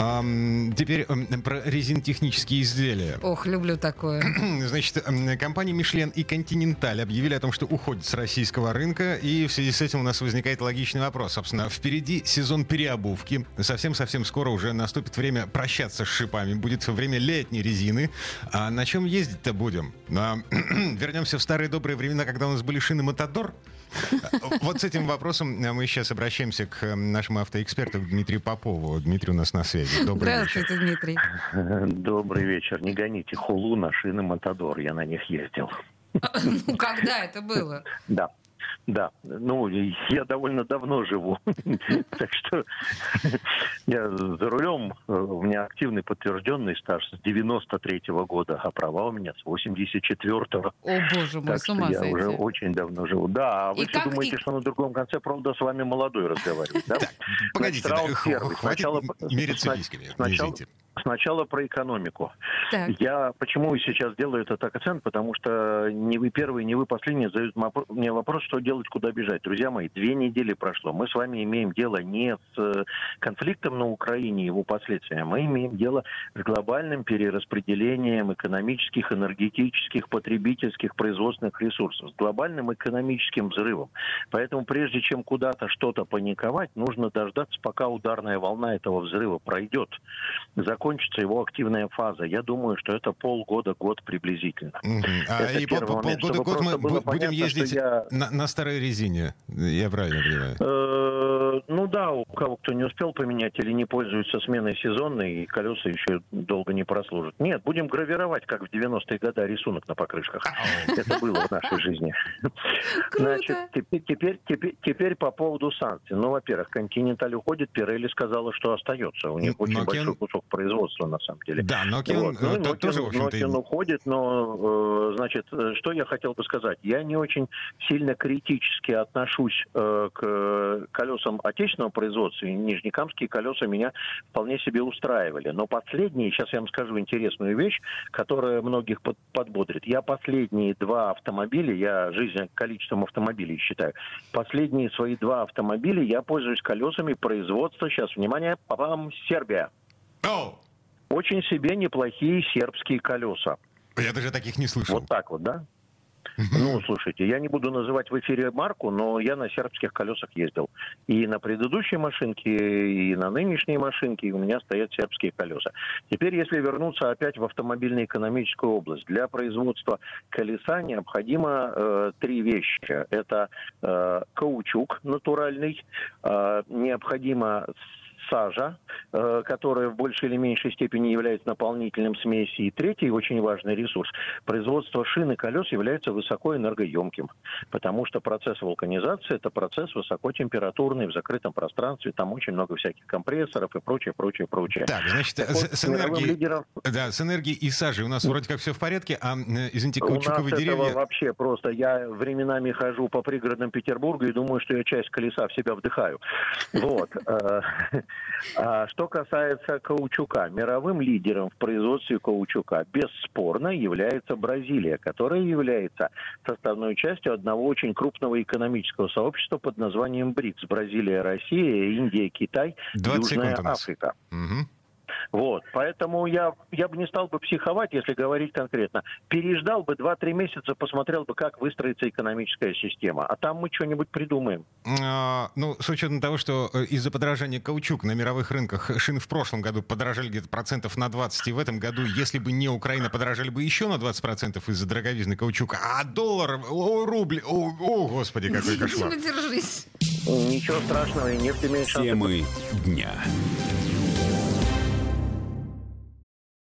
А, теперь про резинотехнические изделия. Ох, люблю такое. Значит, компании Michelin и Continental объявили о том, что уходят с российского рынка, и в связи с этим у нас возникает логичный вопрос. Собственно, впереди сезон переобувки. Совсем-совсем скоро уже наступит время прощаться с шипами. Будет время летней резины. А на чем ездить-то будем? А, вернемся в старые добрые времена, когда у нас были шины Матадор. Вот с этим вопросом мы сейчас обращаемся к нашему автоэксперту Дмитрию Попову. Дмитрий у нас на связи. Добрый Здравствуйте, вечер. Дмитрий. Добрый вечер. Не гоните хулу на шины Матадор. Я на них ездил. Ну, когда это было? Да. Да, ну, я довольно давно живу, так что я за рулем, э, у меня активный подтвержденный стаж с 93-го года, а права у меня с 84-го. О, боже мой, так с ума я уже очень давно живу. Да, а вы все думаете, что на другом конце провода с вами молодой разговаривает, да? Погодите, хватит мериться списками, Сначала про экономику. Так. Я почему сейчас делаю этот акцент? Потому что не вы первый, не вы последний задают мне вопрос, что делать, куда бежать. Друзья мои, две недели прошло. Мы с вами имеем дело не с э, конфликтом на Украине и его последствиями, мы имеем дело с глобальным перераспределением экономических, энергетических, потребительских, производственных ресурсов, с глобальным экономическим взрывом. Поэтому прежде чем куда-то что-то паниковать, нужно дождаться, пока ударная волна этого взрыва пройдет. Закончится его активная фаза. Я думаю, что это полгода, год приблизительно. Угу. А и по, по полгода, год мы будем понятно, ездить я... на, на старой резине, я правильно понимаю? Э, ну да, у кого кто не успел поменять или не пользуется сменой сезонной, и колеса еще долго не прослужат. Нет, будем гравировать, как в 90-е годы, рисунок на покрышках. Это было в нашей жизни. Значит, теперь, теперь, теперь, по поводу санкций. Ну, во-первых, Континенталь уходит, Пирелли сказала, что остается. У них очень большой кусок производства, на самом деле. Да, Nokian ну, тоже, в уходит, но, э, значит, э, что я хотел бы сказать? Я не очень сильно критически отношусь э, к колесам отечественного производства. Нижнекамские колеса меня вполне себе устраивали. Но последние, сейчас я вам скажу интересную вещь, которая многих под, подбодрит. Я последние два автомобиля, я жизнь количеством автомобилей считаю, последние свои два автомобиля я пользуюсь колесами производства, сейчас, внимание, папам, Сербия. Oh. Очень себе неплохие сербские колеса. Я даже таких не слышал. Вот так вот, да? Ну, слушайте, я не буду называть в эфире марку, но я на сербских колесах ездил. И на предыдущей машинке, и на нынешней машинке у меня стоят сербские колеса. Теперь, если вернуться опять в автомобильно-экономическую область, для производства колеса необходимо э, три вещи. Это э, каучук натуральный, э, необходимо сажа, э, которая в большей или меньшей степени является наполнителем смеси. И третий очень важный ресурс. Производство шин и колес является высокоэнергоемким, потому что процесс вулканизации – это процесс высокотемпературный в закрытом пространстве, там очень много всяких компрессоров и прочее, прочее, прочее. Так, значит, так с, вот, с, энергией, лидером... да, с энергией и сажей у нас вроде как все в порядке, а, э, извините, каучуковые деревья... Этого вообще просто, я временами хожу по пригородам Петербурга и думаю, что я часть колеса в себя вдыхаю. Вот. А, что касается каучука, мировым лидером в производстве каучука бесспорно является Бразилия, которая является составной частью одного очень крупного экономического сообщества под названием БРИКС. Бразилия, Россия, Индия, Китай, Южная Африка. Угу. Вот, поэтому я, я бы не стал бы психовать, если говорить конкретно. Переждал бы 2-3 месяца, посмотрел бы, как выстроится экономическая система. А там мы что-нибудь придумаем. А, ну, с учетом того, что э, из-за подорожания каучук на мировых рынках шины в прошлом году подорожали где-то процентов на 20, и в этом году, если бы не Украина, подорожали бы еще на 20 процентов из-за дороговизны каучука. А доллар, о, рубль, о, о господи, какой кошмар. Держись. Ничего страшного, и нефть меньше. Темы дня.